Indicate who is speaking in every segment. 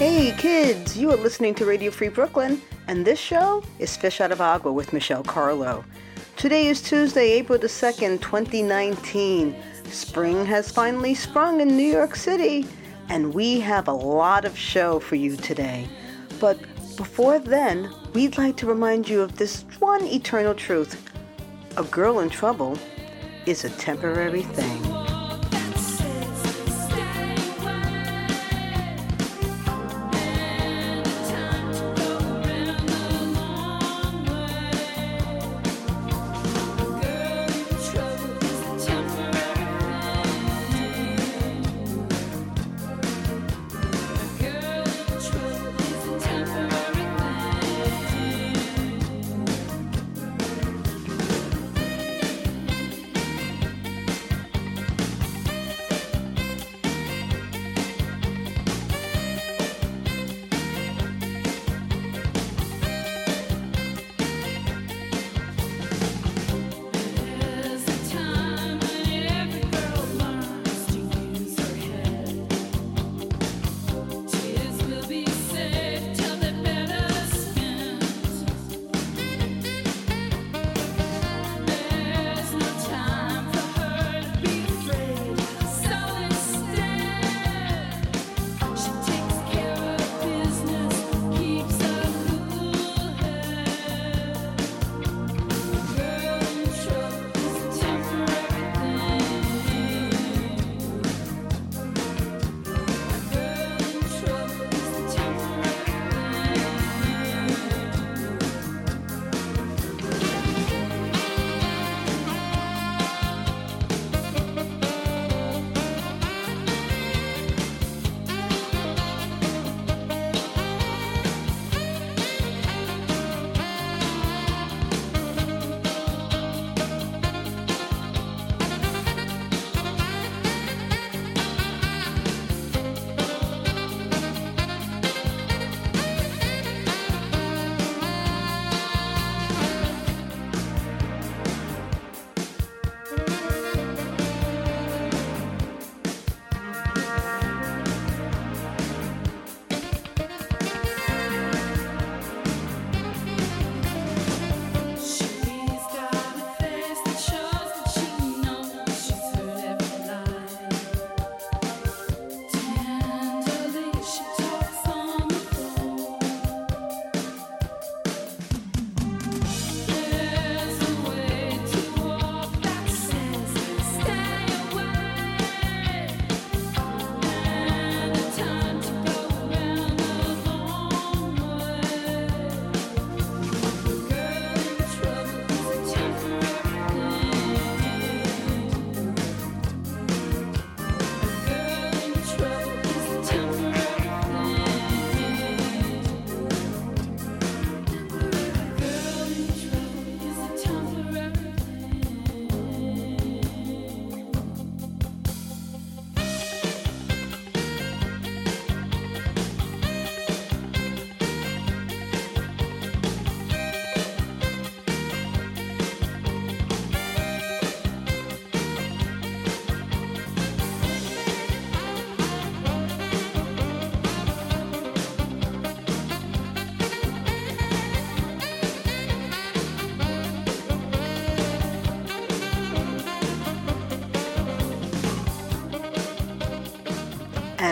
Speaker 1: Hey kids, you are listening to Radio Free Brooklyn, and this show is Fish Out of Agua with Michelle Carlo. Today is Tuesday, April the 2nd, 2019. Spring has finally sprung in New York City, and we have a lot of show for you today. But before then, we'd like to remind you of this one eternal truth. A girl in trouble is a temporary thing.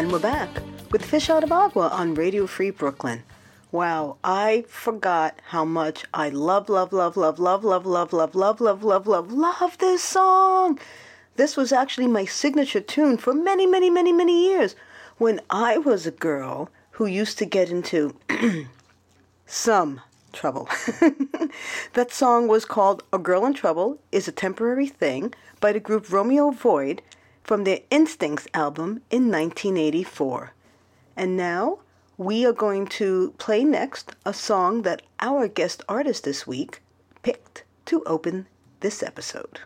Speaker 1: And we're back with Fish Out of Agua on Radio Free Brooklyn. Wow, I forgot how much I love, love, love, love, love, love, love, love, love, love, love, love, love this song. This was actually my signature tune for many, many, many, many years when I was a girl who used to get into some trouble. that song was called A Girl in Trouble is a Temporary Thing by the group Romeo Void from their Instincts album in 1984. And now we are going to play next a song that our guest artist this week picked to open this episode.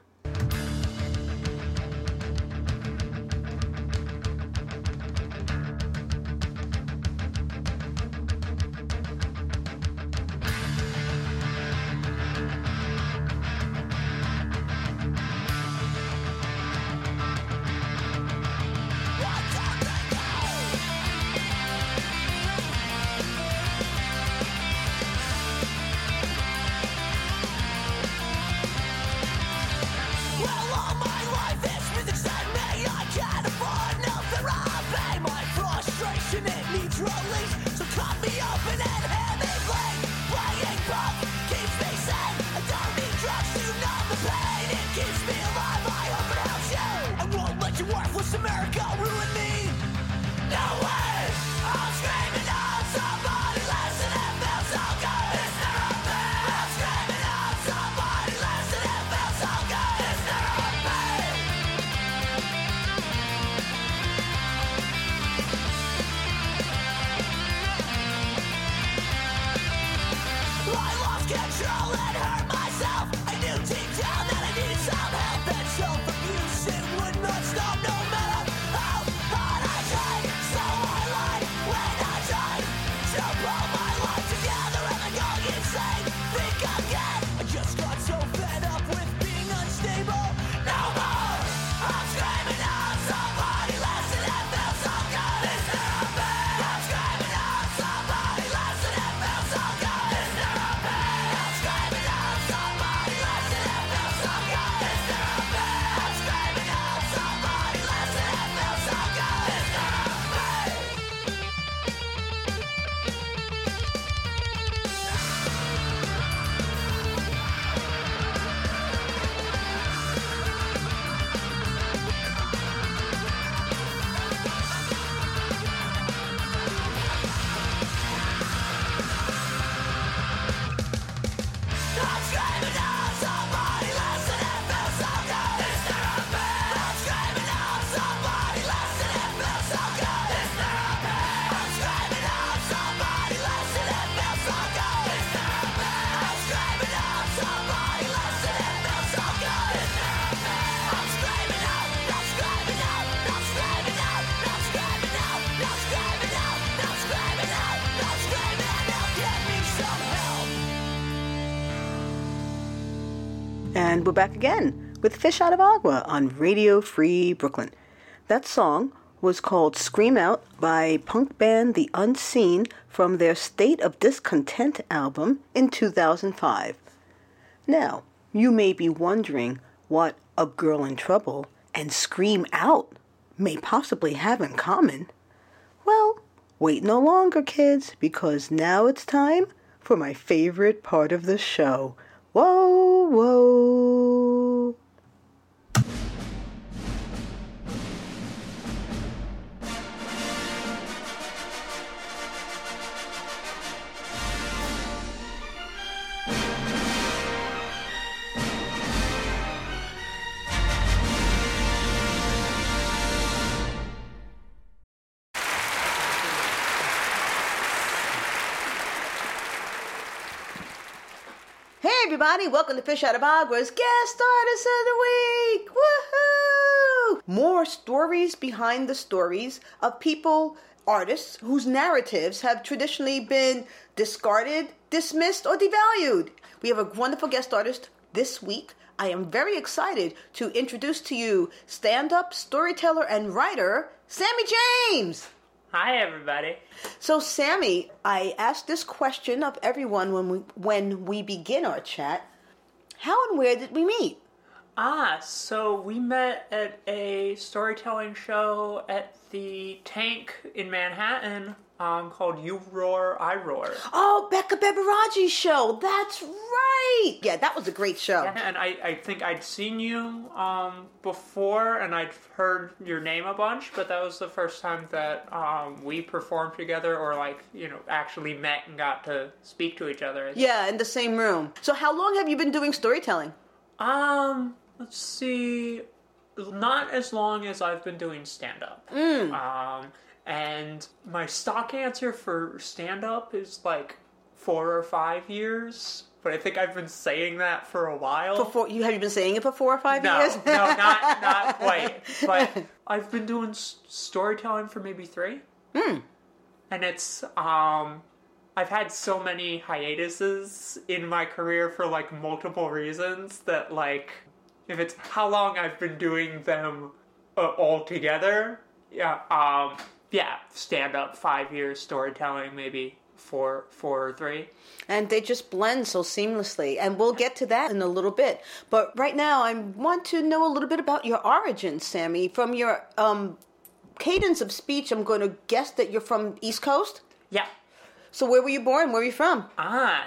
Speaker 2: And we're back again with Fish Out of Agua on Radio Free Brooklyn. That song was called Scream Out by punk band The Unseen from their State of Discontent album in 2005. Now, you may be wondering what A Girl in Trouble and Scream Out may possibly have in common. Well, wait no longer, kids, because now it's time for my favorite part of the show. Whoa, whoa. Everybody, welcome to Fish Out of Agua's Guest Artist of the Week! Woohoo! More stories behind the stories of people, artists, whose narratives have traditionally been discarded, dismissed, or devalued. We have a wonderful guest artist this week. I am very excited to introduce to you stand-up, storyteller, and writer, Sammy James!
Speaker 3: Hi, everybody.
Speaker 2: So, Sammy, I asked this question of everyone when we when we begin our chat. How and where did we meet?
Speaker 3: Ah, so we met at a storytelling show at the Tank in Manhattan um, called You Roar, I Roar.
Speaker 2: Oh, Becca Beverage's show. That's right. Yeah, that was a great show.
Speaker 3: Yeah, And I, I think I'd seen you um, before and I'd heard your name a bunch, but that was the first time that um, we performed together or, like, you know, actually met and got to speak to each other.
Speaker 2: Yeah, in the same room. So, how long have you been doing storytelling?
Speaker 3: Um, let's see. Not as long as I've been doing stand up. Um, and my stock answer for stand up is like four or five years. But I think I've been saying that for a while.
Speaker 2: For four, you have you been saying it for four or five
Speaker 3: no,
Speaker 2: years?
Speaker 3: no, not not quite. But I've been doing s- storytelling for maybe three.
Speaker 2: Hmm.
Speaker 3: And it's um, I've had so many hiatuses in my career for like multiple reasons that like, if it's how long I've been doing them uh, all together, yeah, um, yeah, stand up five years, storytelling maybe four, four or three.
Speaker 2: and they just blend so seamlessly and we'll get to that in a little bit but right now i want to know a little bit about your origins sammy from your um, cadence of speech i'm going to guess that you're from east coast
Speaker 3: Yeah.
Speaker 2: so where were you born where are you from
Speaker 3: Ah,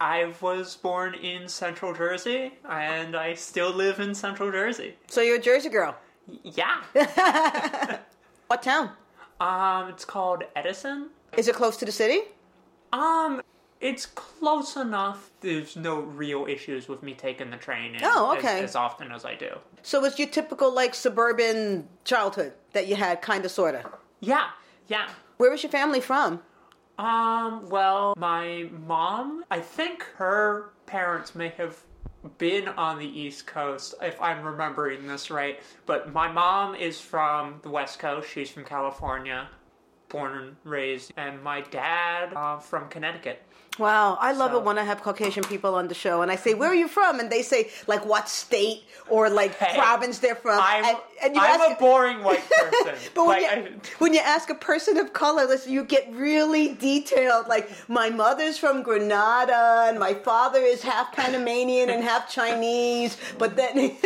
Speaker 3: I was born in Central Jersey, and I still live in Central Jersey.
Speaker 2: so you're a jersey girl
Speaker 3: Yeah.
Speaker 2: what town
Speaker 3: um, it's called Edison.
Speaker 2: is it close to the city
Speaker 3: Um, it's close enough. There's no real issues with me taking the train in
Speaker 2: Oh,
Speaker 3: as-
Speaker 2: okay.
Speaker 3: as, often as I do.
Speaker 2: so it's your typical like suburban childhood that you had kind of sort of
Speaker 3: Yeah, yeah.
Speaker 2: where was your family from
Speaker 3: Um, well, my mom, I think her parents may have been on the East Coast, if I'm remembering this right. But my mom is from the West Coast. She's from California, born and raised. And my dad, uh, from Connecticut.
Speaker 2: Wow, I love
Speaker 3: So-
Speaker 2: it when I have Caucasian people on the show and I say, "Where are you from?" and they say like what state or like
Speaker 3: Hey,
Speaker 2: province they're from.
Speaker 3: I'm,
Speaker 2: and, and
Speaker 3: I'm
Speaker 2: ask,
Speaker 3: a boring white person.
Speaker 2: but when,
Speaker 3: Like,
Speaker 2: you,
Speaker 3: I-
Speaker 2: when you ask a person of color, listen, you get really detailed. Like my mother's from Grenada and my father is half Panamanian and half Chinese. But then,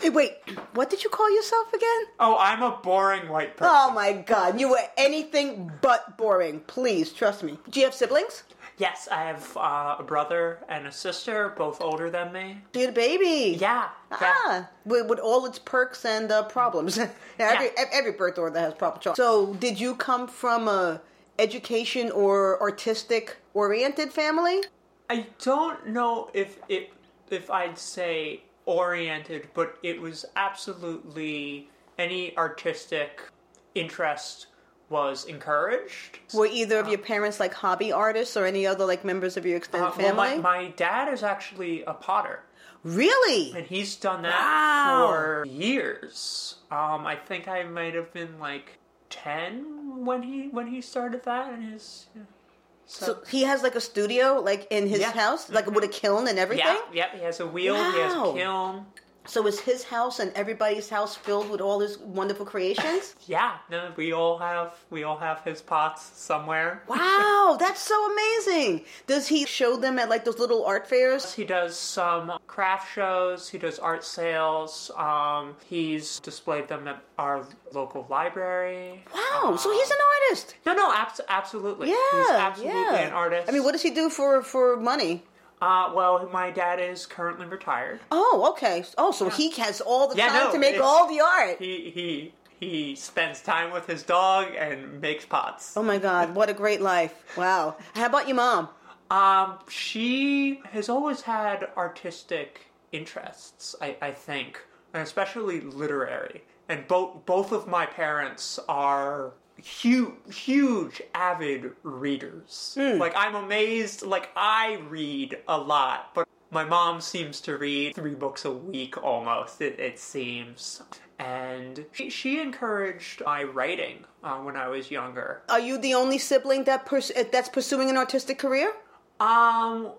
Speaker 2: wait, wait, what did you call yourself again?
Speaker 3: oh, I'm a boring white person.
Speaker 2: Oh my God, you were anything but boring. Please trust me. Do you have siblings?
Speaker 3: Yes, I have uh, a brother and a sister, both older than me.
Speaker 2: The baby.
Speaker 3: Yeah. yeah.
Speaker 2: Ah, with, with all its perks and uh, problems. every
Speaker 3: Yeah.
Speaker 2: every birth order that has problem. child. So, did you come from a education or artistic oriented family?
Speaker 3: I don't know if it if I'd say oriented, but it was absolutely any artistic interest was encouraged.
Speaker 2: Were either of your parents like hobby artists or any other like members of your extended
Speaker 3: Uh, well,
Speaker 2: family?
Speaker 3: my, my dad is actually a potter,
Speaker 2: really?
Speaker 3: and he's done that
Speaker 2: Wow.
Speaker 3: for years. Um, I think I might have been like ten when he when he started that, and his
Speaker 2: So he has like a studio, like in his
Speaker 3: Yeah.
Speaker 2: house, like with a kiln and everything.
Speaker 3: yeah, yeah, he has a wheel, he has a kiln.
Speaker 2: So is his house and everybody's house filled with all his wonderful creations?
Speaker 3: Yeah, no, we all have we all have his pots somewhere.
Speaker 2: wow, that's so amazing. Does he show them at like those little art fairs?
Speaker 3: He does some craft shows. He does art sales. Um, he's displayed them at our local library.
Speaker 2: Wow, so he's an artist.
Speaker 3: No, no, abs- absolutely.
Speaker 2: Yeah,
Speaker 3: he's absolutely
Speaker 2: yeah.
Speaker 3: an artist.
Speaker 2: I mean, what does he do for for money?
Speaker 3: Uh, well, my dad is currently retired.
Speaker 2: Oh, okay. Oh, so he has all the
Speaker 3: Yeah,
Speaker 2: time
Speaker 3: no,
Speaker 2: to make all the art.
Speaker 3: He he he spends time with his dog and makes pots.
Speaker 2: Oh my God, what a great life! Wow. How about your mom?
Speaker 3: Um, she has always had artistic interests, I, I think, and especially literary. And both both of my parents are huge, huge avid readers. Like I'm amazed. Like I read a lot, but my mom seems to read three books a week almost. It, it seems. And she, she encouraged my writing uh, when I was younger.
Speaker 2: Are you the only sibling that pers- that's pursuing an artistic career?
Speaker 3: Um,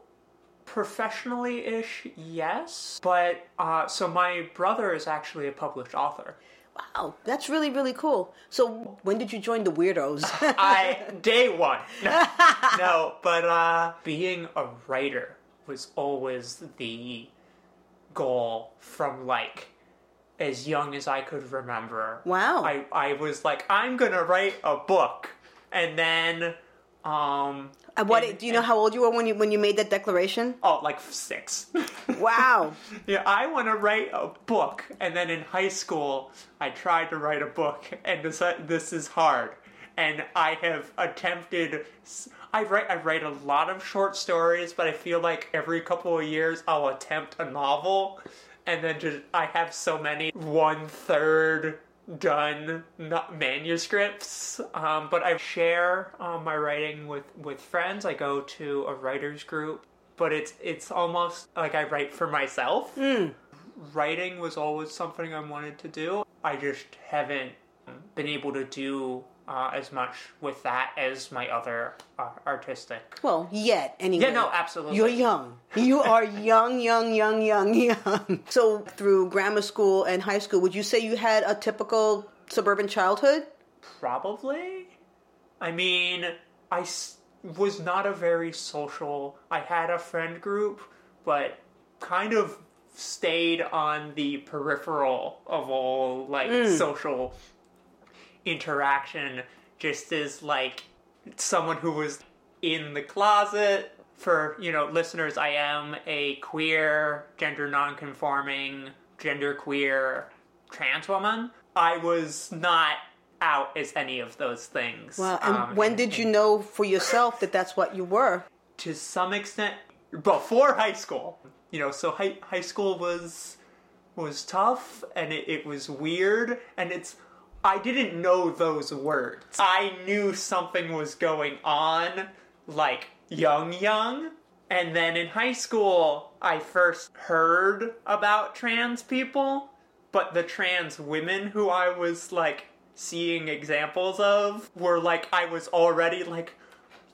Speaker 3: professionally ish, yes. But uh, so my brother is actually a published author.
Speaker 2: Wow, that's really really cool. So when did you join the weirdos?
Speaker 3: I day one. No, no, but uh, being a writer was always the goal from like as young as I could remember.
Speaker 2: Wow.
Speaker 3: I I was like I'm gonna write a book, and then um.
Speaker 2: Uh, what
Speaker 3: and-
Speaker 2: do you know how old you were when you when you made that declaration?
Speaker 3: Oh, like six.
Speaker 2: Wow.
Speaker 3: Yeah, I want to write a book, and then in high school, I tried to write a book, and decided this is hard. And I have attempted. I write. I write a lot of short stories, but I feel like every couple of years I'll attempt a novel, and then just I have so many one third done not manuscripts. Um, but I share um, my writing with with friends. I go to a writers group but it's it's almost like I write for myself. Writing was always something I wanted to do. I just haven't been able to do uh, as much with that as my other uh, artistic.
Speaker 2: Well, yet anyway.
Speaker 3: Yeah, no, absolutely.
Speaker 2: You're young. You are young, young, young, young, young. So through grammar school and high school, would you say you had a typical suburban childhood?
Speaker 3: Probably. I mean, I s- was not a very social. I had a friend group, but kind of stayed on the peripheral of all like social interaction just as like someone who was in the closet. For you know listeners i am a queer gender nonconforming gender queer trans woman. I was not out as any of those things
Speaker 2: well And
Speaker 3: Um,
Speaker 2: when
Speaker 3: and-
Speaker 2: did you know for yourself that that's what you were?
Speaker 3: to some extent before high school. You know so high, high school was was tough and it, it was weird and it's i didn't know those words i knew something was going on like young young and then in high school i first heard about trans people but the trans women who i was like seeing examples of were like i was already like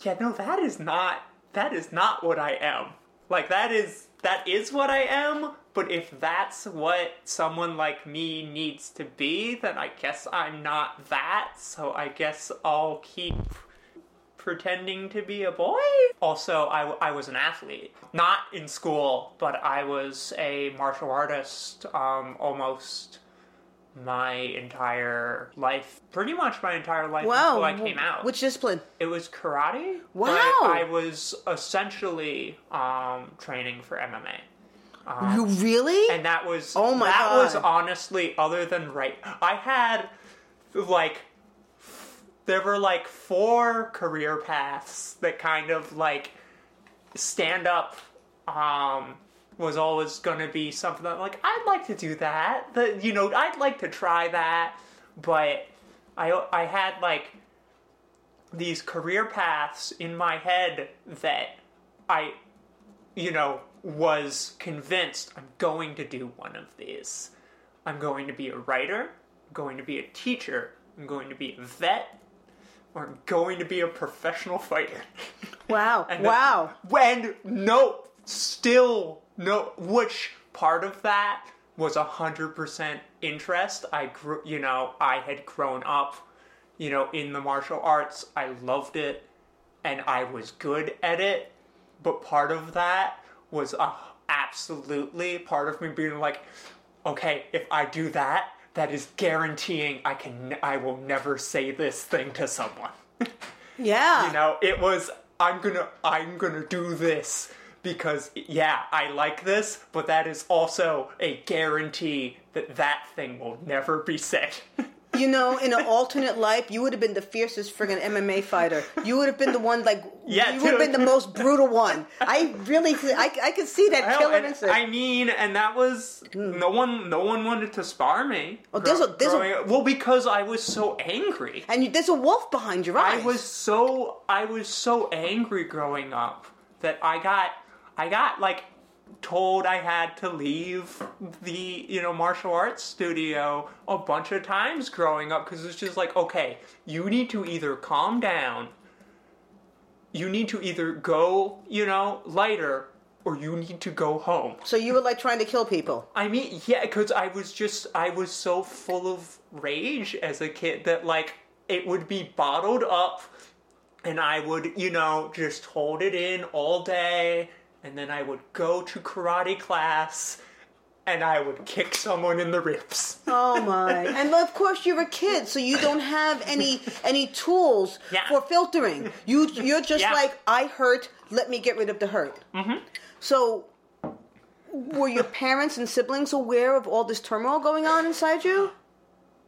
Speaker 3: yeah, no, that is not that is not what I am. Like that is that is what I am, but if that's what someone like me needs to be, then I guess I'm not that. So I guess I'll keep pretending to be a boy. Also, I, I was an athlete. Not in school, but I was a martial artist um, almost my entire life. Pretty much my entire life
Speaker 2: Wow.
Speaker 3: until I came out.
Speaker 2: Which discipline?
Speaker 3: It was karate.
Speaker 2: Wow.
Speaker 3: But I was essentially um, training for MMA.
Speaker 2: You really?
Speaker 3: And that was
Speaker 2: Oh my
Speaker 3: that
Speaker 2: God.
Speaker 3: was honestly other than right. I had like there were like four career paths that kind of like stand up um was always going to be something that like I'd like to do that. That you know, I'd like to try that, but I I had like these career paths in my head that I you know was convinced I'm going to do one of these. I'm going to be a writer, I'm going to be a teacher, I'm going to be a vet, or I'm going to be a professional fighter.
Speaker 2: Wow.
Speaker 3: And
Speaker 2: wow.
Speaker 3: When no, still no. Which part of that was a hundred percent interest? I grew, you know, I had grown up, you know, in the martial arts. I loved it, and I was good at it. But part of that was a absolutely part of me being like, okay, if I do that, that is guaranteeing I can, I will never say this thing to someone.
Speaker 2: Yeah.
Speaker 3: you know it was i'm gonna i'm gonna do this because yeah i like this but that is also a guarantee that that thing will never be said
Speaker 2: You know, in an alternate life, you would have been the fiercest friggin' MMA fighter. You would have been the one, like,
Speaker 3: Yeah,
Speaker 2: you would have been the most brutal one. I really, I, I could see that
Speaker 3: Hell,
Speaker 2: killer instinct.
Speaker 3: I mean, and that was hmm. no one. No one wanted to spar me.
Speaker 2: Oh, there's a- there's a-
Speaker 3: well, because I was so angry.
Speaker 2: and you, there's a wolf behind your eyes.
Speaker 3: I was so I was so angry growing up that I got I got like told I had to leave the you know martial arts studio a bunch of times growing up because it's just like okay you need to either calm down you need to either go you know lighter or you need to go home
Speaker 2: So you were like trying to kill people.
Speaker 3: I mean, yeah, because I was just, I was so full of rage as a kid that, like, it would be bottled up and I would, you know, just hold it in all day and then I would go to karate class and I would kick someone in the ribs.
Speaker 2: Oh my! and of course you're a kid, so you don't have any any tools
Speaker 3: Yeah.
Speaker 2: for filtering. You you're just
Speaker 3: Yeah.
Speaker 2: like I hurt. Let me get rid of the hurt. Mm-hmm. So, were your parents and siblings aware of all this turmoil going on inside you?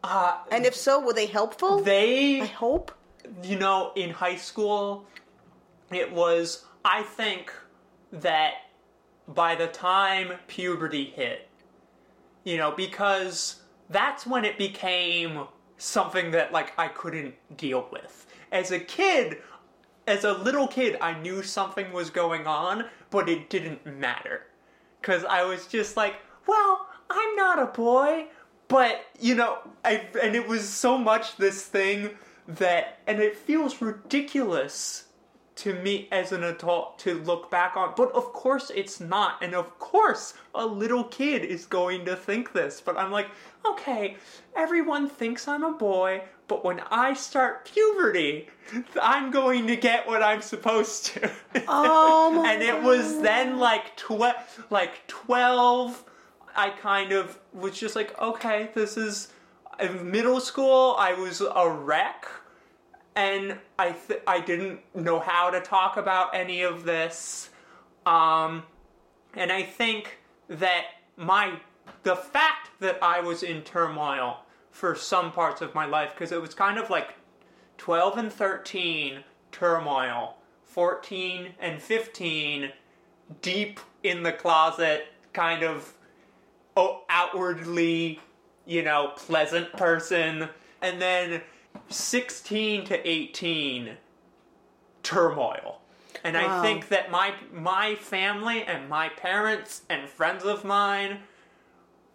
Speaker 3: Uh,
Speaker 2: And if so, were they helpful?
Speaker 3: they,
Speaker 2: I hope.
Speaker 3: you know, in high school, it was, I think that by the time puberty hit, you know, because that's when it became something that, like, I couldn't deal with. As a kid, as a little kid, I knew something was going on, but it didn't matter. Because I was just like, well, I'm not a boy. But, you know, I, and it was so much this thing that, and it feels ridiculous to me as an adult to look back on. But of course it's not. And of course a little kid is going to think this. But I'm like, okay, everyone thinks I'm a boy, but when I start puberty, I'm going to get what I'm supposed to.
Speaker 2: Oh my
Speaker 3: and it was then like tw- like 12 I kind of was just like, okay, this is in middle school. I was a wreck, and I th- I didn't know how to talk about any of this. Um, and I think that my the fact that I was in turmoil for some parts of my life because it was kind of like 12 and 13 turmoil 14 and 15 deep in the closet kind of oh, outwardly you know pleasant person and then 16 to 18 turmoil. And i think that my my family and my parents and friends of mine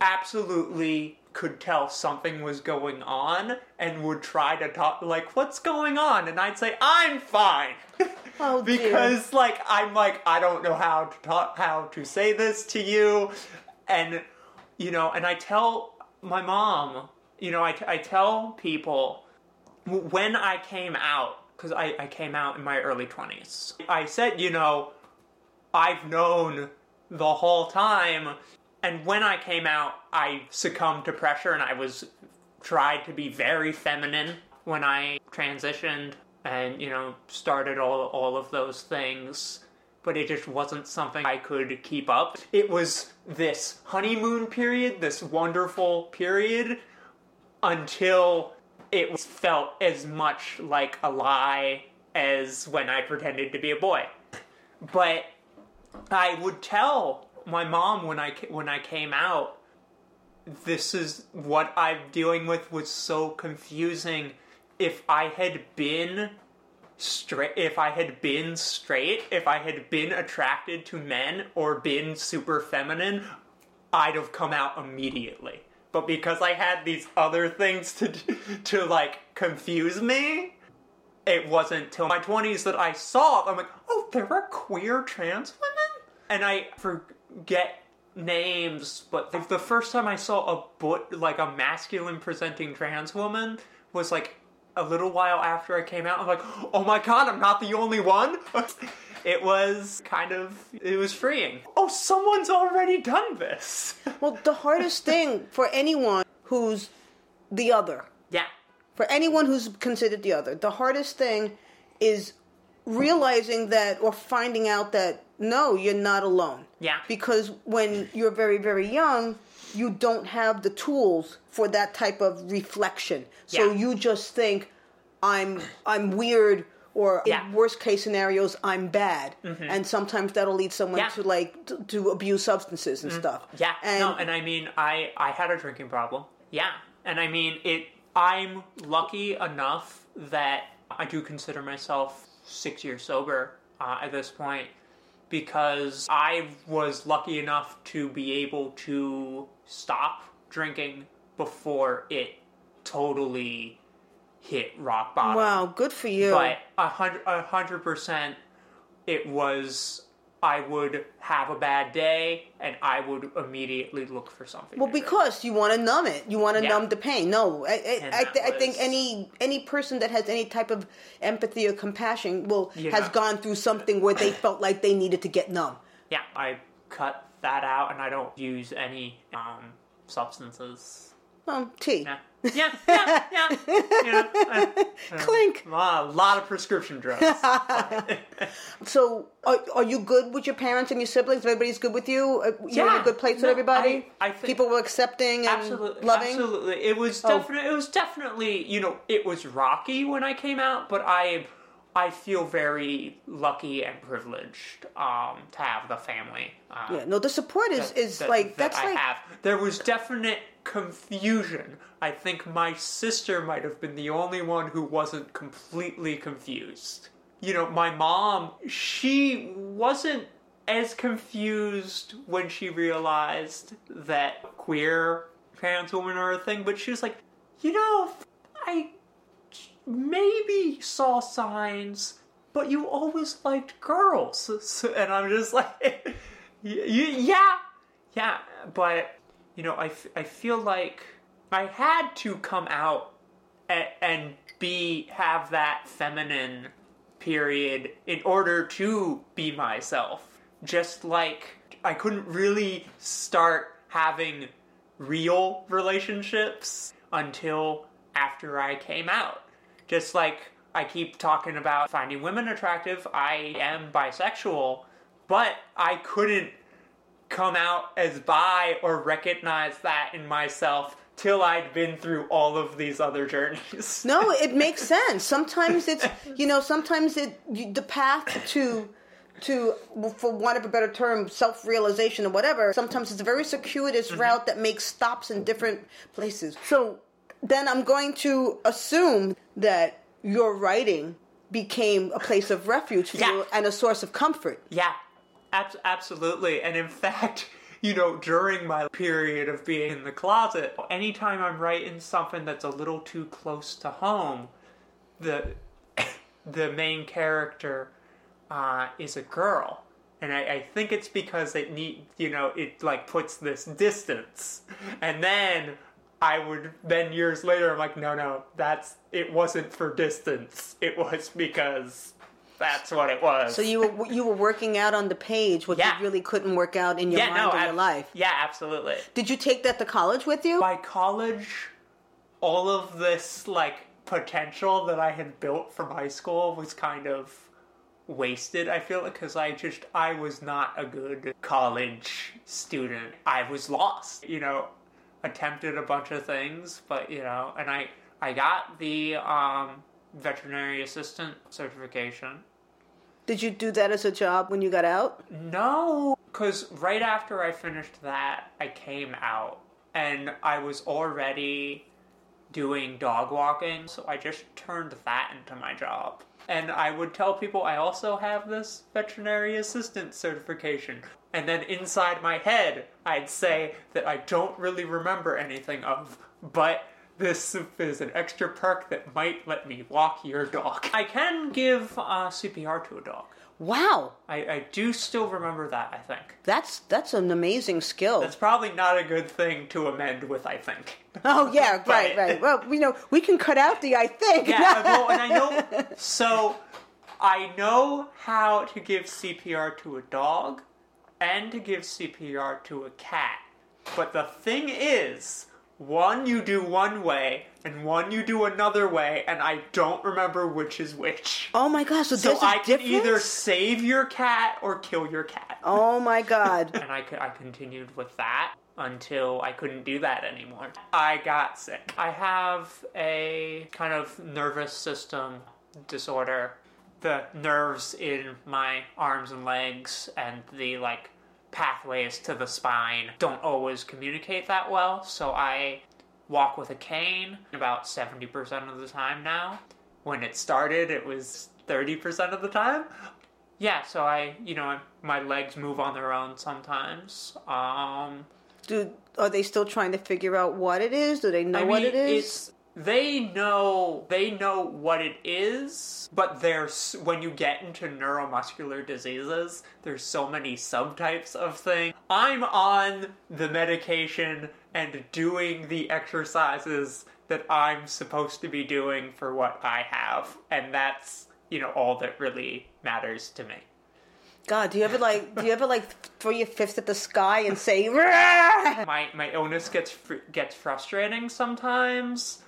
Speaker 3: absolutely could tell something was going on and would try to talk like what's going on? And i'd say i'm fine.
Speaker 2: Oh,
Speaker 3: because like i'm like i don't know how to talk how to say this to you. And you know and i tell my mom you know i, I tell people when i came out because I, I came out in my early 20s i said you know I've known the whole time. And when I came out, I succumbed to pressure and I was tried to be very feminine when I transitioned and, you know, started all, all of those things. But it just wasn't something I could keep up. It was this honeymoon period, this wonderful period, until it felt as much like a lie as when I pretended to be a boy. But I would tell my mom when I when I came out, this is what I'm dealing with was so confusing. If I had been straight, if I had been straight, if I had been attracted to men or been super feminine, I'd have come out immediately. But because I had these other things to to like confuse me, it wasn't till my 20s that I saw I'm like, oh, there are queer trans women? And I forget names, but the first time I saw a but like a masculine presenting trans woman was like a little while after I came out. I'm like, oh my god, I'm not the only one. it was kind of it was freeing. Oh, someone's already done this.
Speaker 2: Well, the hardest thing for anyone who's the other,
Speaker 3: yeah.
Speaker 2: for anyone who's considered the other, the hardest thing is realizing that or finding out that no, you're not alone.
Speaker 3: Yeah.
Speaker 2: Because when you're very, very young, you don't have the tools for that type of reflection. So
Speaker 3: Yeah.
Speaker 2: you just think, I'm I'm weird or
Speaker 3: Yeah.
Speaker 2: in worst case scenarios, I'm bad. And sometimes that'll lead someone
Speaker 3: Yeah.
Speaker 2: to like to, to abuse substances and stuff.
Speaker 3: Yeah,
Speaker 2: And
Speaker 3: no, and I mean, I I had a drinking problem. Yeah, and I mean it. I'm lucky enough that I do consider myself six years sober uh, at this point because I was lucky enough to be able to stop drinking before it totally hit rock bottom.
Speaker 2: wow, good for you.
Speaker 3: But a hundred, a hundred percent, it was. I would have a bad day, and I would immediately look for something.
Speaker 2: Well, because you want to numb it, you want to
Speaker 3: Yeah.
Speaker 2: numb the pain. No, I, I, I, th- I think any any person that has any type of empathy or compassion will has gone through something where they felt like they needed to get numb.
Speaker 3: yeah, I cut that out, and I don't use any um, substances.
Speaker 2: Um, tea.
Speaker 3: Yeah, yeah, yeah, yeah. You know, I-
Speaker 2: Clink.
Speaker 3: a lot of prescription drugs.
Speaker 2: So, are, are you good with your parents and your siblings? Everybody's good with you. Uh, You're in a good place with everybody.
Speaker 3: I- I think-
Speaker 2: people were accepting and
Speaker 3: absolutely
Speaker 2: loving. Oh.
Speaker 3: absolutely it was definitely it was definitely you know it was rocky when i came out but i i feel very lucky and privileged um to have the family uh,
Speaker 2: Yeah, no, the support is
Speaker 3: that-
Speaker 2: is
Speaker 3: that-
Speaker 2: like
Speaker 3: that
Speaker 2: that's
Speaker 3: I
Speaker 2: like
Speaker 3: have. There was definite confusion. I think my sister might have been the only one who wasn't completely confused. You know, my mom, she wasn't as confused when she realized that queer trans women are a thing, but she was like, you know, I maybe saw signs, but you always liked girls. So- And I'm just like, yeah, yeah. But, you know, I, f- I feel like I had to come out and, and be, have that feminine period in order to be myself. Just like I couldn't really start having real relationships until after I came out. Just like I keep talking about finding women attractive, I am bisexual, but I couldn't come out as bi or recognize that in myself till I'd been through all of these other journeys.
Speaker 2: No, it makes sense. Sometimes it's you know, sometimes it the path to to for want of a better term, self realization or whatever. Sometimes it's a very circuitous mm-hmm. route that makes stops in different places. So then I'm going to assume that your writing became a place of refuge for
Speaker 3: Yeah.
Speaker 2: you and a source of comfort.
Speaker 3: Yeah, abs- absolutely. And in fact, you know, during my period of being in the closet, anytime I'm writing something that's a little too close to home, the the main character uh, is a girl. And I, I think it's because it need you know it like puts this distance, and then I would then years later I'm like no no that's it wasn't for distance it was because that's what it was.
Speaker 2: So you were you were working out on the page what
Speaker 3: Yeah.
Speaker 2: you really couldn't work out in your mind or your life.
Speaker 3: Yeah, absolutely.
Speaker 2: Did you take that to college with you?
Speaker 3: By college, all of this like potential that I had built from high school was kind of wasted. I feel like because I just I was not a good college student. I was lost. You know, attempted a bunch of things, but you know, and I I got the um, veterinary assistant certification.
Speaker 2: Did you do that as a job when you got out?
Speaker 3: No, because right after I finished that, I came out and I was already doing dog walking, so I just turned that into my job. And I would tell people I also have this veterinary assistant certification. And then inside my head, I'd say that I don't really remember anything of, but this is an extra perk that might let me walk your dog. I can give uh, CPR to a dog.
Speaker 2: Wow,
Speaker 3: I, I do still remember that, I think.
Speaker 2: that's that's an amazing skill.
Speaker 3: That's probably not a good thing to amend with, I think.
Speaker 2: oh yeah, right, right. Well, you know, we can cut out the I think.
Speaker 3: Yeah, well, and I know. So, I know how to give CPR to a dog and to give CPR to a cat. But the thing is, one you do one way and one you do another way, and I don't remember which is which.
Speaker 2: oh my gosh, so,
Speaker 3: So
Speaker 2: there's a
Speaker 3: I can either save your cat or kill your cat.
Speaker 2: Oh my god.
Speaker 3: And I, I continued with that until I couldn't do that anymore. I got sick. I have a kind of nervous system disorder. The nerves in my arms and legs and the like pathways to the spine don't always communicate that well, so I walk with a cane about 70% of the time now. When it started, it was 30% of the time. Yeah, so I, you know, my legs move on their own sometimes. Um,
Speaker 2: Do are they still trying to figure out what it is? Do they know
Speaker 3: I
Speaker 2: what
Speaker 3: mean,
Speaker 2: it is?
Speaker 3: They know they know what it is, but there's when you get into neuromuscular diseases, there's so many subtypes of things. I'm on the medication and doing the exercises that I'm supposed to be doing for what I have, and that's you know all that really matters to me.
Speaker 2: God, do you ever like do you ever like throw your fist at the sky and say "Rah!"
Speaker 3: my my illness gets fr- gets frustrating sometimes,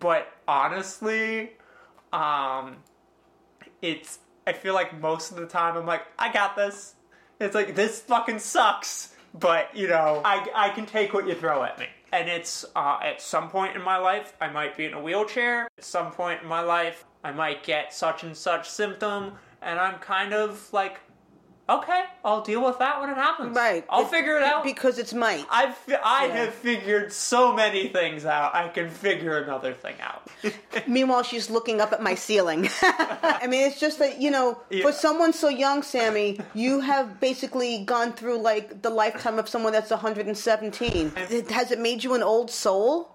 Speaker 3: but honestly, um, it's I feel like most of the time I'm like I got this. It's like this fucking sucks, but you know I I can take what you throw at me. And it's uh, at some point in my life I might be in a wheelchair. At some point in my life I might get such and such symptom, and I'm kind of like. Okay, I'll deal with that when it happens.
Speaker 2: Right.
Speaker 3: I'll figure it out.
Speaker 2: because it's might.
Speaker 3: I've I
Speaker 2: Yeah.
Speaker 3: have figured so many things out. I can figure another thing out.
Speaker 2: Meanwhile, she's looking up at my ceiling. I mean, it's just that you know,
Speaker 3: Yeah.
Speaker 2: for someone so young, Sammy, you have basically gone through like the lifetime of someone that's 117. It- Has it made you an old soul?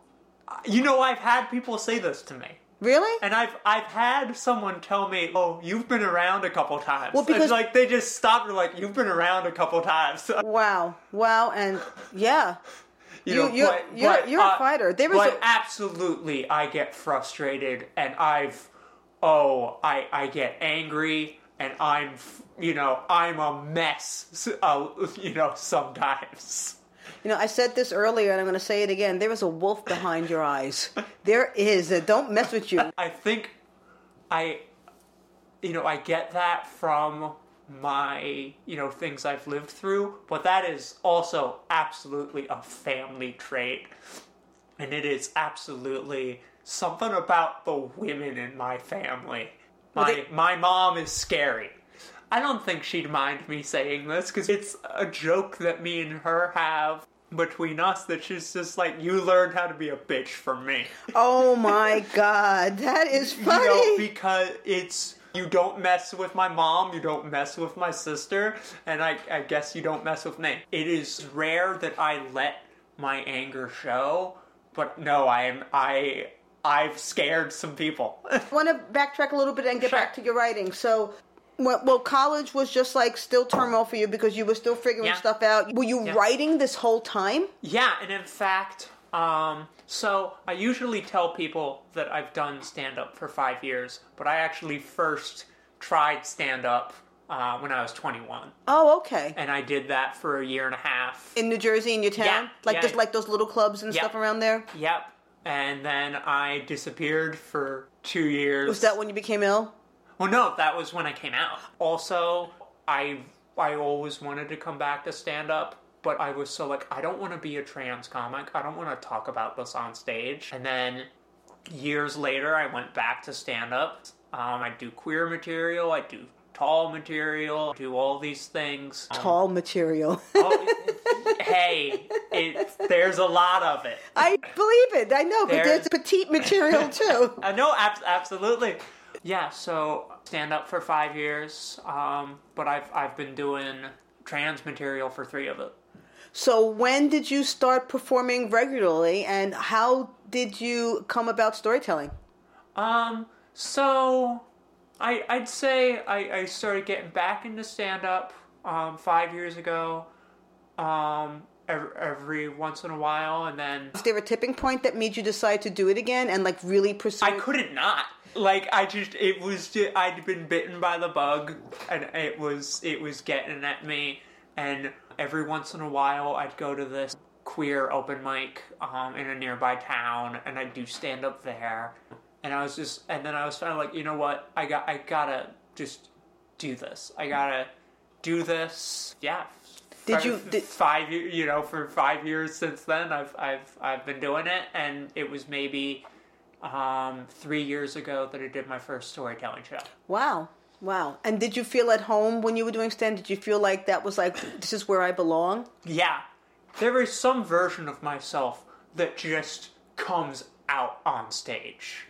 Speaker 3: you know, I've had people say this to me.
Speaker 2: Really?
Speaker 3: And I've I've had someone tell me, "Oh, you've been around a couple times."
Speaker 2: Well, because-
Speaker 3: It's like they just stop and like, "You've been around a couple times."
Speaker 2: Wow, wow, and yeah,
Speaker 3: You
Speaker 2: You-
Speaker 3: know,
Speaker 2: you're-
Speaker 3: but-
Speaker 2: you're-
Speaker 3: but,
Speaker 2: you're a
Speaker 3: uh,
Speaker 2: fighter. There
Speaker 3: but
Speaker 2: a-
Speaker 3: absolutely, I get frustrated, and I've, oh, I I get angry, and I'm, you know, I'm a mess, uh, you know, sometimes.
Speaker 2: You know, I said this earlier, and I'm going to say it again. There is a wolf behind your eyes. There is. Don't mess with you.
Speaker 3: I think I, you know, I get that from my, you know, things I've lived through, but that is also absolutely a family trait. And it is absolutely something about the women in my family. My,
Speaker 2: Well, they-
Speaker 3: my mom is scary. I don't think she'd mind me saying this because it's a joke that me and her have between us that she's just like, you learned how to be a bitch from me.
Speaker 2: Oh my God, that is funny.
Speaker 3: You know, because it's you don't mess with my mom, you don't mess with my sister, and I, I guess you don't mess with me. It is rare that I let my anger show, but no, I am I I've scared some people.
Speaker 2: I want to backtrack a little bit and get
Speaker 3: Sure.
Speaker 2: back to your writing. So, well, well, college was just like still turmoil for you because you were still figuring
Speaker 3: Yeah.
Speaker 2: stuff out. Were you
Speaker 3: Yeah.
Speaker 2: writing this whole time?
Speaker 3: yeah, and in fact, um, so I usually tell people that I've done stand up for five years, but I actually first tried stand up uh, when I was 21,
Speaker 2: Oh, okay.
Speaker 3: and I did that for a year and a half.
Speaker 2: In New Jersey, in your town,
Speaker 3: Yeah,
Speaker 2: like
Speaker 3: yeah.
Speaker 2: just like those little clubs and
Speaker 3: Yeah.
Speaker 2: stuff around there.
Speaker 3: Yep. And then I disappeared for two years.
Speaker 2: Was that when you became ill?
Speaker 3: Well, no, that was when I came out. Also, I I always wanted to come back to stand up, but I was so like I don't want to be a trans comic. I don't want to talk about this on stage. And then years later, I went back to stand up. Um, I do queer material. I do tall material. do all these things. Um,
Speaker 2: Tall material.
Speaker 3: oh, hey, it, there's a lot of it.
Speaker 2: I believe it. I know, but
Speaker 3: There's-
Speaker 2: there's petite material too.
Speaker 3: I know, ab- absolutely. Yeah, so stand up for five years, um, but I've I've been doing trans material for three of it.
Speaker 2: So when did you start performing regularly, and how did you come about storytelling?
Speaker 3: Um, so I I'd say I, I started getting back into stand up um five years ago. Um every, every once in a while and then
Speaker 2: Was there a tipping point that made you decide to do it again and like really pursue?
Speaker 3: I couldn't not. Like I just it was just, I'd been bitten by the bug and it was it was getting at me. And every once in a while I'd go to this queer open mic um, in a nearby town and I'd do stand up there. And I was just and then I was kind of like you know what? I got I gotta just do this. I gotta do this. Yeah.
Speaker 2: Did you- did-
Speaker 3: five you know for five years since then I've I've I've been doing it and it was maybe um, three years ago that I did my first storytelling show.
Speaker 2: Wow. Wow. And did you feel at home when you were doing stand? Did you feel like that was like this is where I belong?
Speaker 3: Yeah, there is some version of myself that just comes out on stage.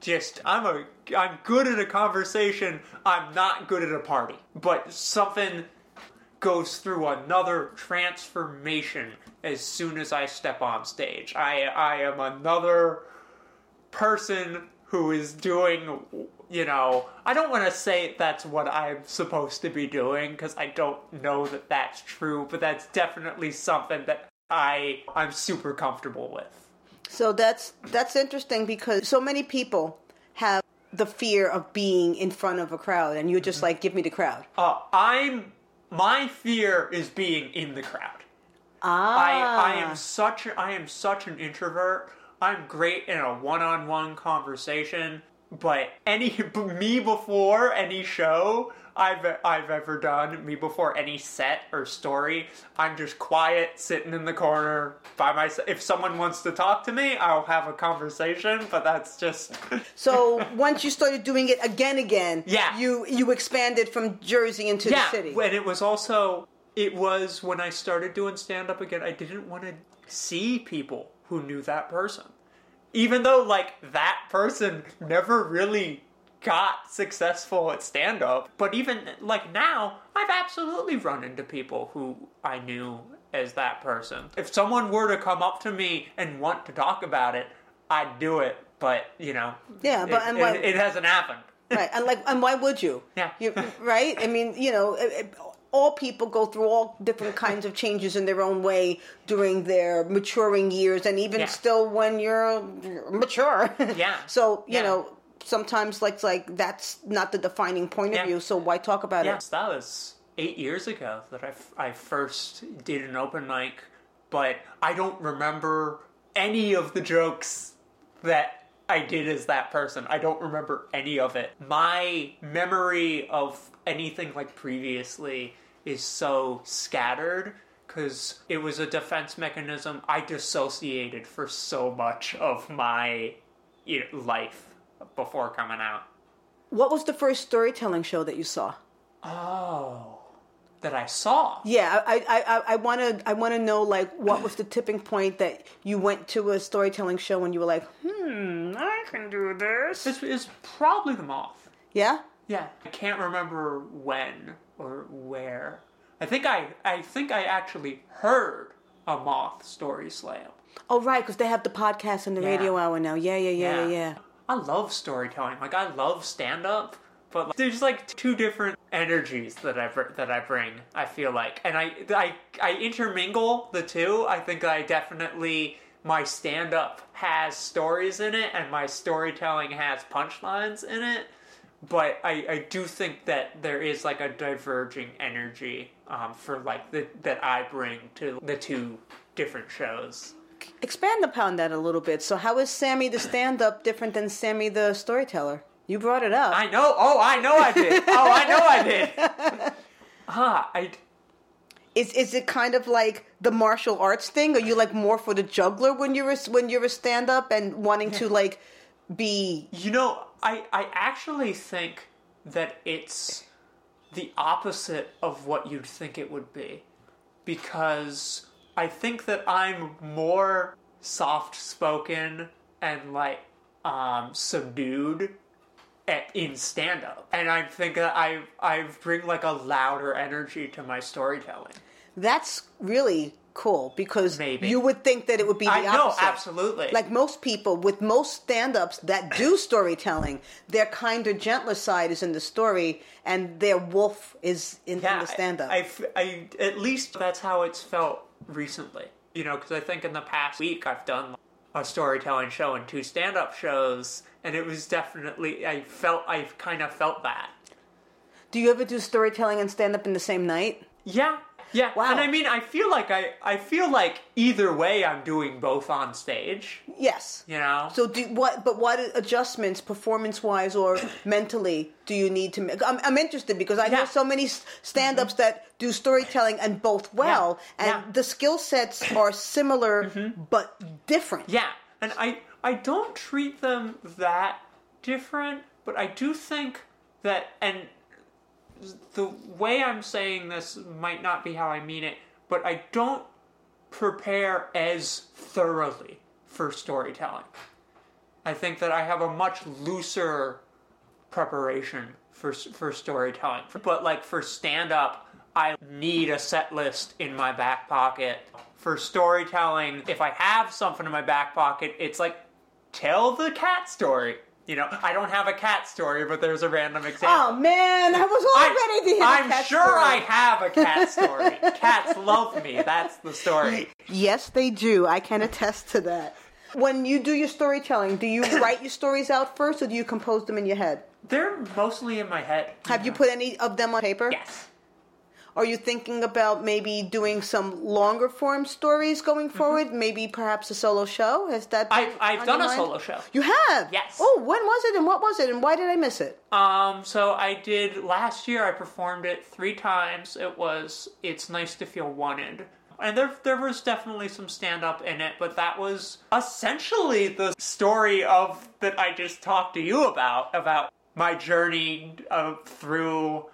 Speaker 3: Just I'm a I'm good at a conversation. I'm not good at a party. But something goes through another transformation as soon as I step on stage. I I am another person who is doing you know i don't want to say that's what i'm supposed to be doing because i don't know that that's true but that's definitely something that i i'm super comfortable with
Speaker 2: So that's that's interesting because so many people have the fear of being in front of a crowd, and you're just like, give me the crowd.
Speaker 3: uh, i'm my fear is being in the crowd
Speaker 2: Ah,
Speaker 3: I, I am such a, I am such an introvert. I'm great in a one-on-one conversation, but any me before any show I've I've ever done, me before any set or story, I'm just quiet, sitting in the corner by myself. If someone wants to talk to me, I'll have a conversation, but that's just
Speaker 2: So once you started doing it again, again,
Speaker 3: Yeah.
Speaker 2: you you expanded from Jersey into
Speaker 3: yeah.
Speaker 2: the city.
Speaker 3: And it was also it was when I started doing stand up again, I didn't want to see people who knew that person. Even though like that person never really got successful at stand up, but even like now, I've absolutely run into people who I knew as that person. If someone were to come up to me and want to talk about it, I'd do it, but you know,
Speaker 2: Yeah, but-
Speaker 3: it,
Speaker 2: and
Speaker 3: it- it hasn't happened.
Speaker 2: right and like and why would you
Speaker 3: Yeah.
Speaker 2: you right i mean you know all people go through all different kinds of changes in their own way during their maturing years and even
Speaker 3: Yeah.
Speaker 2: still when you're mature
Speaker 3: Yeah.
Speaker 2: so you
Speaker 3: Yeah.
Speaker 2: know sometimes like like that's not the defining point
Speaker 3: Yeah.
Speaker 2: of you so why talk about it
Speaker 3: Yes, that was eight years ago that I, f- I first did an open mic, but I don't remember any of the jokes that I did as that person. I don't remember any of it. My memory of anything like previously is so scattered because it was a defense mechanism. I dissociated for so much of my you know, life before coming out.
Speaker 2: what was the first storytelling show that you saw
Speaker 3: Oh, that I saw.
Speaker 2: Yeah, I I I want to I want to know like what was the tipping point that you went to a storytelling show and you were like, hmm, I can do this.
Speaker 3: This is probably the moth.
Speaker 2: Yeah.
Speaker 3: Yeah, I can't remember when or where. I think I I think I actually heard a moth story slam.
Speaker 2: Oh right, because they have the podcast and the
Speaker 3: Yeah.
Speaker 2: radio hour now. Yeah, yeah, yeah, yeah, yeah.
Speaker 3: I love storytelling. Like I love stand up, but like, there's like two different energies that I br- that I bring. I feel like, and I I I intermingle the two. I think I definitely my stand up has stories in it, and my storytelling has punchlines in it. But I, I do think that there is like a diverging energy um, for like the, that I bring to the two different shows.
Speaker 2: Expand upon that a little bit. So how is Sammy the stand-up different than Sammy the storyteller? You brought it up.
Speaker 3: I know. Oh, I know I did. Oh, I know I did. Ah, I.
Speaker 2: Is is it kind of like the martial arts thing? Are you like more for the juggler when you're a, when you're a stand-up and wanting to like be
Speaker 3: You know, I I actually think that it's the opposite of what you'd think it would be, because I think that I'm more soft-spoken and like um subdued at, in stand-up, and I think that I I bring like a louder energy to my storytelling.
Speaker 2: That's really cool because
Speaker 3: Maybe.
Speaker 2: you would think that it would be the
Speaker 3: I know,
Speaker 2: opposite.
Speaker 3: absolutely.
Speaker 2: Like most people, with most stand-ups that do storytelling, their kinder, gentler side is in the story, and their wolf is in, in the stand-up.
Speaker 3: I, I I- at least that's how it's felt recently. You know, because I think in the past week I've done a storytelling show and two stand-up shows, and it was definitely I felt I kind of felt that.
Speaker 2: do you ever do storytelling and stand-up in the same night?
Speaker 3: Yeah, yeah.
Speaker 2: Wow.
Speaker 3: And I mean, I feel like I I feel like either way I'm doing both on stage.
Speaker 2: Yes.
Speaker 3: You know.
Speaker 2: So do what? But what adjustments, performance-wise or mentally, do you need to make? I'm, I'm interested because I know so many stand-ups that do storytelling and both well,
Speaker 3: Yeah.
Speaker 2: and
Speaker 3: Yeah. Mm-hmm.
Speaker 2: the skill sets are similar but different.
Speaker 3: Yeah, and I I don't treat them that different, but I do think that and the way I'm saying this might not be how I mean it, but I don't prepare as thoroughly for storytelling. I think that I have a much looser preparation for for storytelling. But like for stand up, I need a set list in my back pocket. For storytelling, if I have something in my back pocket, it's like tell the cat story. You know, I don't have a cat story, but there's a random oh, example.
Speaker 2: Oh man, I was all ready to hear
Speaker 3: I'm
Speaker 2: cat
Speaker 3: sure
Speaker 2: story.
Speaker 3: I have a cat story. Cats love me. That's the story.
Speaker 2: Yes, they do. I can attest to that. When you do your storytelling, do you write your stories out first, or do you compose them in your head?
Speaker 3: They're mostly in my head.
Speaker 2: Have you put any of them on paper?
Speaker 3: Yes.
Speaker 2: Are you thinking about maybe doing some longer form stories going forward? Maybe perhaps a solo show? Has that? been
Speaker 3: Mm-hmm. I've, I've done a solo show.
Speaker 2: You have?
Speaker 3: Yes.
Speaker 2: Oh, when was it and what was it and why did I miss it?
Speaker 3: Um, so I did last year. I performed it three times. It was "It's Nice to Feel Wanted," and there there was definitely some stand up in it, but that was essentially the story of that I just talked to you about about my journey uh, through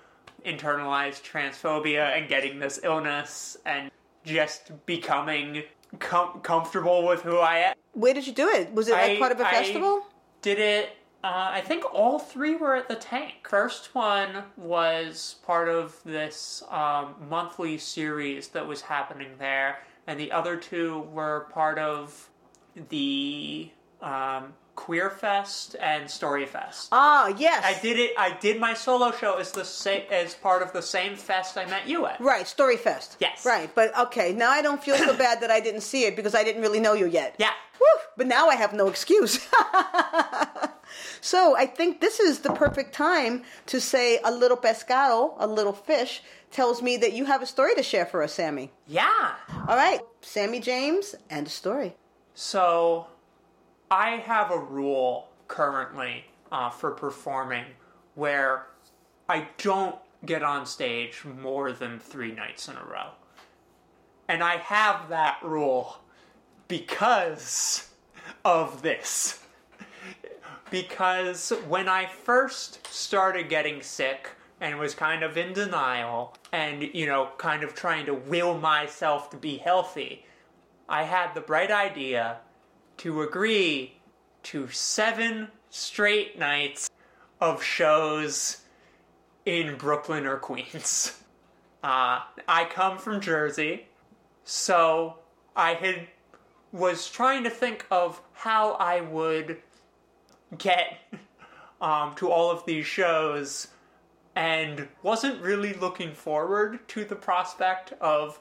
Speaker 3: internalized transphobia and getting this illness and just becoming com- comfortable with who I am.
Speaker 2: Where did you do it? Was it like
Speaker 3: I-
Speaker 2: part of a
Speaker 3: I
Speaker 2: festival?
Speaker 3: Did it? Uh, I think all three were at the tank. First one was part of this um, monthly series that was happening there, and the other two were part of the um, Queer Fest and Story Fest.
Speaker 2: Ah, yes.
Speaker 3: I did it. I did my solo show as the same as part of the same fest I met you at.
Speaker 2: Right, Story Fest.
Speaker 3: Yes.
Speaker 2: Right, but okay, now I don't feel so bad that I didn't see it because I didn't really know you yet.
Speaker 3: Yeah.
Speaker 2: Woo, but now I have no excuse. so I think this is the perfect time to say a little pescado, a little fish, tells me that you have a story to share for us, Sammy.
Speaker 3: Yeah.
Speaker 2: All right, Sammy James and a story.
Speaker 3: So, I have a rule currently uh, for performing where I don't get on stage more than three nights in a row. And I have that rule because of this. Because when I first started getting sick and was kind of in denial and, you know, kind of trying to will myself to be healthy, I had the bright idea to agree to seven straight nights of shows in Brooklyn or Queens. Uh, I come from Jersey, so I had was trying to think of how I would get um, to all of these shows and wasn't really looking forward to the prospect of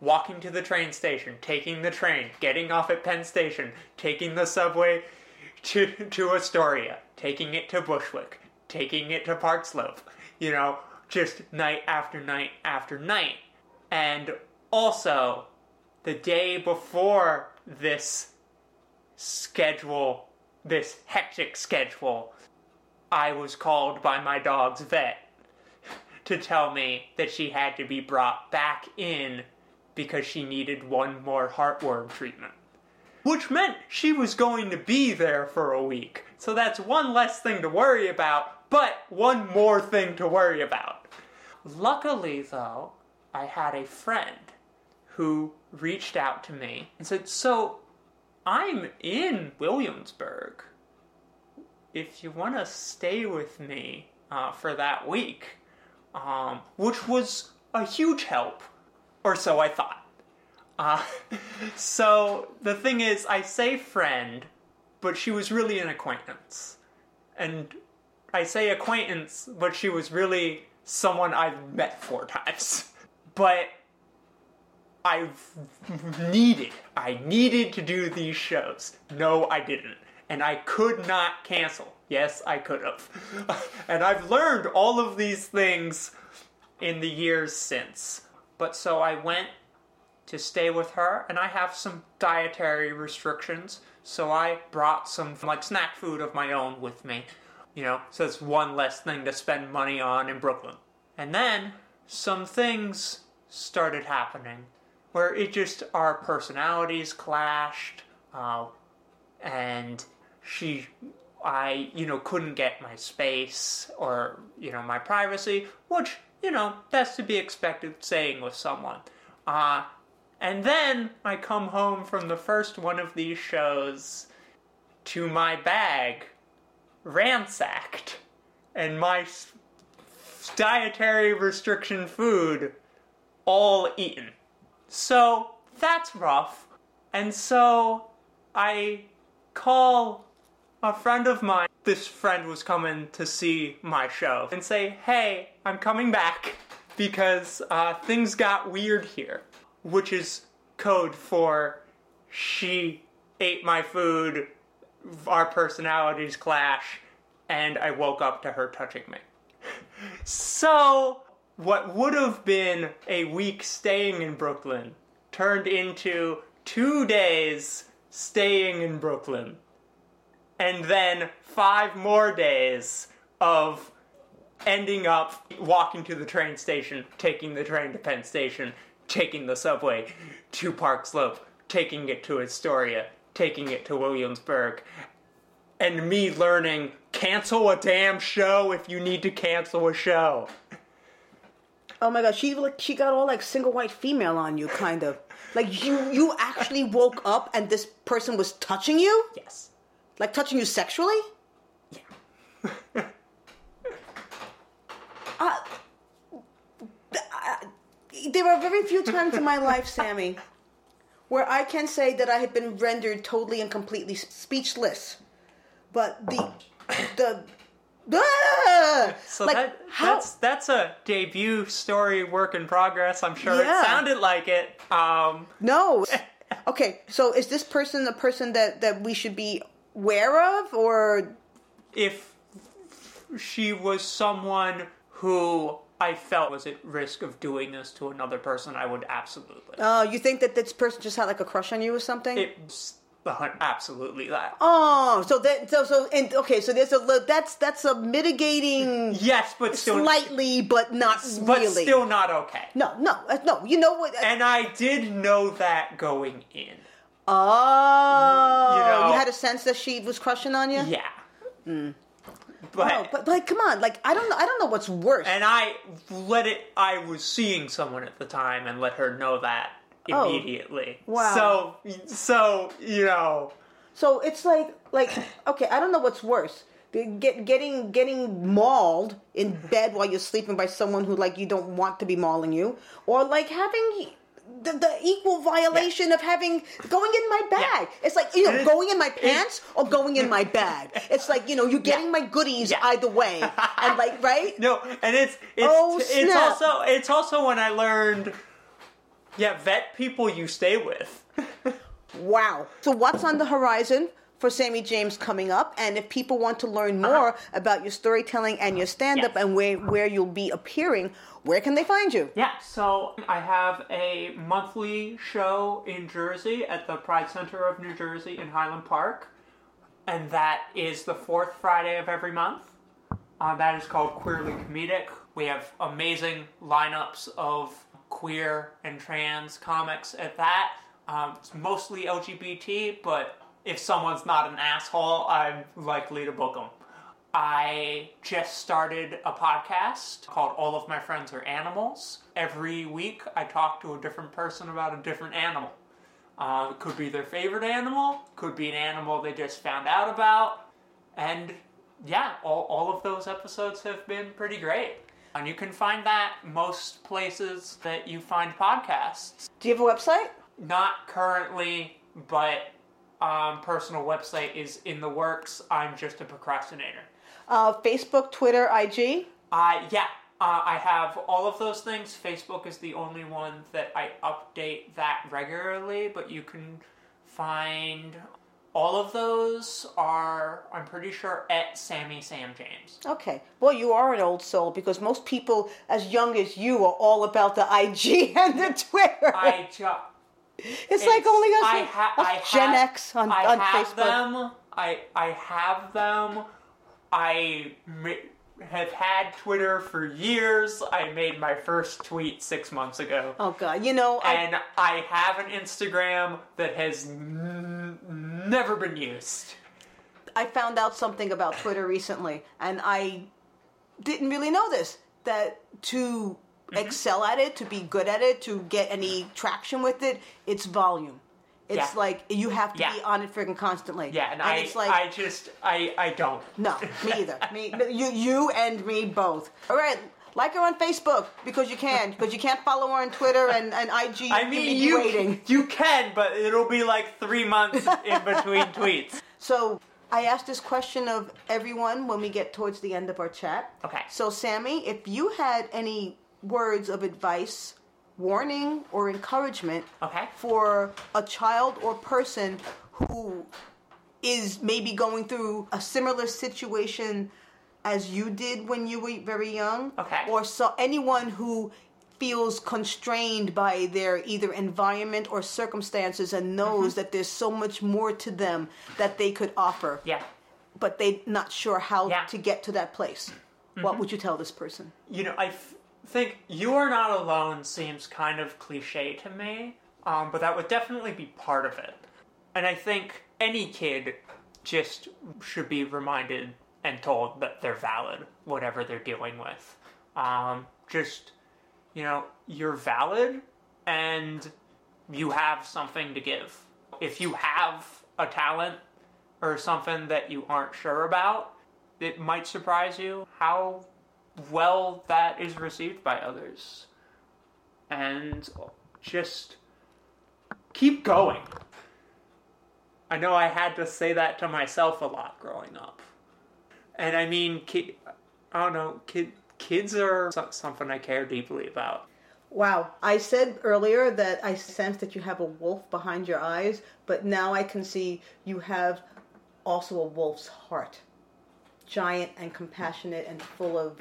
Speaker 3: walking to the train station, taking the train, getting off at Penn Station, taking the subway to to Astoria, taking it to Bushwick, taking it to Park Slope. You know, just night after night after night. And also, the day before this schedule, this hectic schedule, I was called by my dog's vet to tell me that she had to be brought back in because she needed one more heartworm treatment. Which meant she was going to be there for a week. So that's one less thing to worry about, but one more thing to worry about. Luckily, though, I had a friend who reached out to me and said, So, I'm in Williamsburg. If you want to stay with me uh, for that week, um, which was a huge help, or so I thought. Uh, so the thing is, I say friend, but she was really an acquaintance. And I say acquaintance, but she was really someone I've met four times. But I've needed, I needed to do these shows. No, I didn't. And I could not cancel. Yes, I could have. and I've learned all of these things in the years since. But so I went to stay with her, and I have some dietary restrictions, so I brought some like snack food of my own with me. You know, so it's one less thing to spend money on in Brooklyn. And then some things started happening where it just our personalities clashed, uh, and she, I, you know, couldn't get my space or you know my privacy, which you know that's to be expected saying with someone. Uh, and then I come home from the first one of these shows to my bag ransacked and my dietary restriction food all eaten. So that's rough. And so I call a friend of mine. This friend was coming to see my show and say, hey, I'm coming back because uh, things got weird here, which is code for she ate my food, our personalities clash, and I woke up to her touching me. so what would have been a week staying in Brooklyn turned into two days staying in Brooklyn. And then five more days of ending up walking to the train station, taking the train to Penn Station, taking the subway to Park Slope, taking it to Astoria, taking it to Williamsburg, and me learning cancel a damn show if you need to cancel a show.
Speaker 2: Oh my god, she like she got all like single white female on you, kind of. Like you you actually woke up and this person was touching you?
Speaker 3: Yes.
Speaker 2: Like touching you sexually?
Speaker 3: Yeah.
Speaker 2: uh, uh, there are very few times in my life, Sammy, where I can say that I have been rendered totally and completely speechless. But the the Ah!
Speaker 3: So
Speaker 2: like,
Speaker 3: that,
Speaker 2: how?
Speaker 3: that's that's a debut story work in progress. I'm sure
Speaker 2: Yeah.
Speaker 3: it sounded like it. Um,
Speaker 2: No. okay, so is this person the person that that we should be aware of, or
Speaker 3: if she was someone who I felt was at risk of doing this to another person, I would absolutely.
Speaker 2: Oh, you think that this person just had like a crush on you or something?
Speaker 3: It's absolutely that.
Speaker 2: oh, so that so so and okay, so there's a that's that's a mitigating
Speaker 3: Yes, but still,
Speaker 2: slightly, but not
Speaker 3: but
Speaker 2: really.
Speaker 3: still not okay.
Speaker 2: no, no, uh, no. You know what?
Speaker 3: And I did know that going in.
Speaker 2: oh,
Speaker 3: You know-
Speaker 2: you had a sense that she was crushing on you.
Speaker 3: Yeah. But,
Speaker 2: Oh, but like, come on, like I don't know, I don't know what's worse.
Speaker 3: and I let it. I was seeing someone at the time and let her know that
Speaker 2: Oh.
Speaker 3: immediately.
Speaker 2: Wow.
Speaker 3: So so you know.
Speaker 2: So it's like like okay, I don't know what's worse. Get, getting getting mauled in bed while you're sleeping by someone who like you don't want to be mauling you, or like having the, the equal violation of having going in my bag. It's like you know going in my pants or going in my bag. It's like you know you're getting
Speaker 3: Yeah.
Speaker 2: my goodies
Speaker 3: Yeah.
Speaker 2: either way, and like right.
Speaker 3: No, and it's it's
Speaker 2: Oh,
Speaker 3: it's also it's also when I learned. Yeah, vet people you stay with.
Speaker 2: Wow. So what's on the horizon for Sammy James coming up? And if people want to learn uh-huh. more about your storytelling and your stand-up
Speaker 3: Yes.
Speaker 2: and where where you'll be appearing, where can they find you?
Speaker 3: Yeah, so I have a monthly show in Jersey at the Pride Center of New Jersey in Highland Park, and that is the fourth Friday of every month. Uh, that is called Queerly Comedic. We have amazing lineups of queer and trans comics at that. Um, it's mostly LGBT, but if someone's not an asshole, I'm likely to book them. I just started a podcast called All of My Friends Are Animals. Every week, I talk to a different person about a different animal. Uh, it could be their favorite animal, could be an animal they just found out about, and yeah, all, all of those episodes have been pretty great. And you can find that most places that you find podcasts.
Speaker 2: Do you have a website?
Speaker 3: not currently, but um, personal website is in the works. I'm just a procrastinator.
Speaker 2: Uh, Facebook, Twitter, IG.
Speaker 3: Uh, yeah, uh, I have all of those things. Facebook is the only one that I update that regularly, but you can find all of those are, I'm pretty sure, at Sammy Sam James.
Speaker 2: Okay. Well, you are an old soul because most people as young as you are all about the IG and the Twitter.
Speaker 3: I ju-
Speaker 2: it's, like only us,
Speaker 3: I ha-
Speaker 2: us
Speaker 3: I
Speaker 2: Gen
Speaker 3: have-
Speaker 2: X on,
Speaker 3: I
Speaker 2: on
Speaker 3: have
Speaker 2: Facebook.
Speaker 3: them. I I have them. I ma- have had Twitter for years. I made my first tweet six months ago.
Speaker 2: Oh God, you know, I,
Speaker 3: and I have an Instagram that has n- never been used.
Speaker 2: I found out something about Twitter recently, and I didn't really know this. That to
Speaker 3: Mm-hmm.
Speaker 2: excel at it, to be good at it, to get any traction with it, it's volume. It's
Speaker 3: Yeah.
Speaker 2: like you have to
Speaker 3: Yeah.
Speaker 2: be on it freaking constantly.
Speaker 3: Yeah, and, I
Speaker 2: it's like
Speaker 3: I just I I don't.
Speaker 2: no, me either. me, you, you and me both. All right. Like her on Facebook because you can, because you can't follow her on Twitter and, and IG.
Speaker 3: I mean, you
Speaker 2: waiting.
Speaker 3: you can, but it'll be like three months in between tweets.
Speaker 2: So I asked this question of everyone when we get towards the end of our chat.
Speaker 3: Okay.
Speaker 2: So Sammy, if you had any words of advice, warning, or encouragement
Speaker 3: Okay.
Speaker 2: for a child or person who is maybe going through a similar situation as you did when you were very young,
Speaker 3: Okay.
Speaker 2: or so anyone who feels constrained by their either environment or circumstances and knows
Speaker 3: Mm-hmm.
Speaker 2: that there's so much more to them that they could offer
Speaker 3: Yeah.
Speaker 2: but they're not sure how
Speaker 3: Yeah.
Speaker 2: to get to that place what would you tell this person
Speaker 3: You know, I f- think "You Are Not Alone" seems kind of cliche to me, um, but that would definitely be part of it. And I think any kid just should be reminded and told that they're valid, whatever they're dealing with. Um, just, you know, you're valid and you have something to give. If you have a talent or something that you aren't sure about, it might surprise you how well that is received by others. And just keep going. I know I had to say that to myself a lot growing up. And I mean, ki- I don't know, kid, kids are so- something I care deeply about.
Speaker 2: wow i said earlier that i sense that you have a wolf behind your eyes but now i can see you have also a wolf's heart giant and compassionate and full of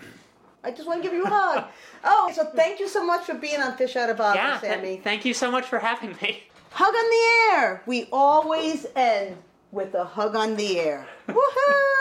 Speaker 2: I just want to give you a hug. Oh, so thank you so much for being on Fish Out of Water,
Speaker 3: Yeah, th-
Speaker 2: Sammy.
Speaker 3: thank you so much for having me.
Speaker 2: Hug on the air. We always end with a hug on the air. Woohoo!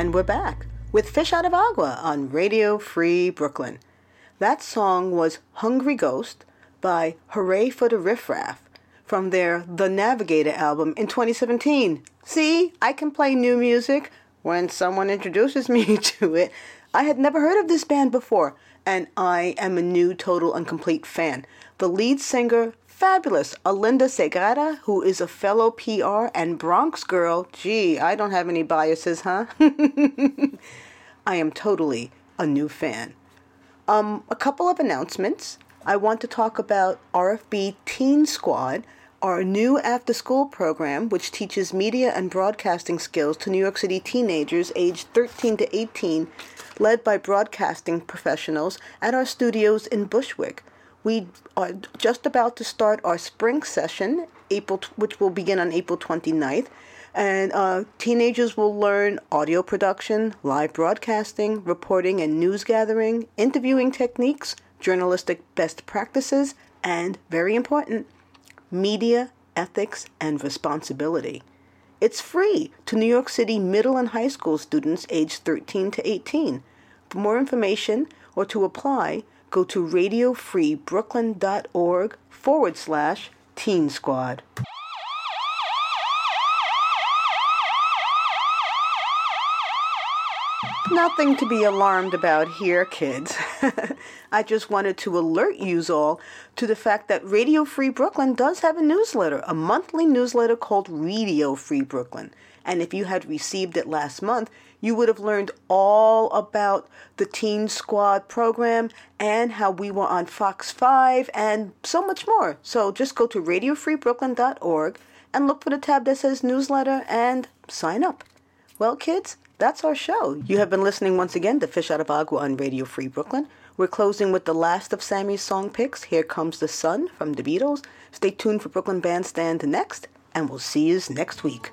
Speaker 2: And we're back with Fish Out of Agua on Radio Free Brooklyn. That song was Hungry Ghost by Hurray for the Riff Raff from their The Navigator album in 2017. See, I can play new music when someone introduces me to it. I had never heard of this band before, and I am a new total and complete fan. The lead singer fabulous Alynda Segarra, who is a fellow PR and Bronx girl. Gee, I don't have any biases, huh? I am totally a new fan. Um, a couple of announcements. I want to talk about RFB Teen Squad, our new after school program, which teaches media and broadcasting skills to New York City teenagers aged 13 to 18, led by broadcasting professionals at our studios in Bushwick. We are just about to start our spring session, April, which will begin on April 29th. And uh, teenagers will learn audio production, live broadcasting, reporting and news gathering, interviewing techniques, journalistic best practices, and, very important, media ethics and responsibility. It's free to New York City middle and high school students aged 13 to 18. For more information or to apply, go to radiofreebrooklyn.org forward slash teen squad. Nothing to be alarmed about here, kids. I just wanted to alert you all to the fact that Radio Free Brooklyn does have a newsletter, a monthly newsletter called Radio Free Brooklyn. And if you had received it last month, you would have learned all about the Teen Squad program and how we were on Fox 5 and so much more. So just go to radiofreebrooklyn.org and look for the tab that says newsletter and sign up. Well, kids, that's our show. You have been listening once again to Fish Out of Agua on Radio Free Brooklyn. We're closing with the last of Sammy's song picks, Here Comes the Sun from the Beatles. Stay tuned for Brooklyn Bandstand next, and we'll see you next week.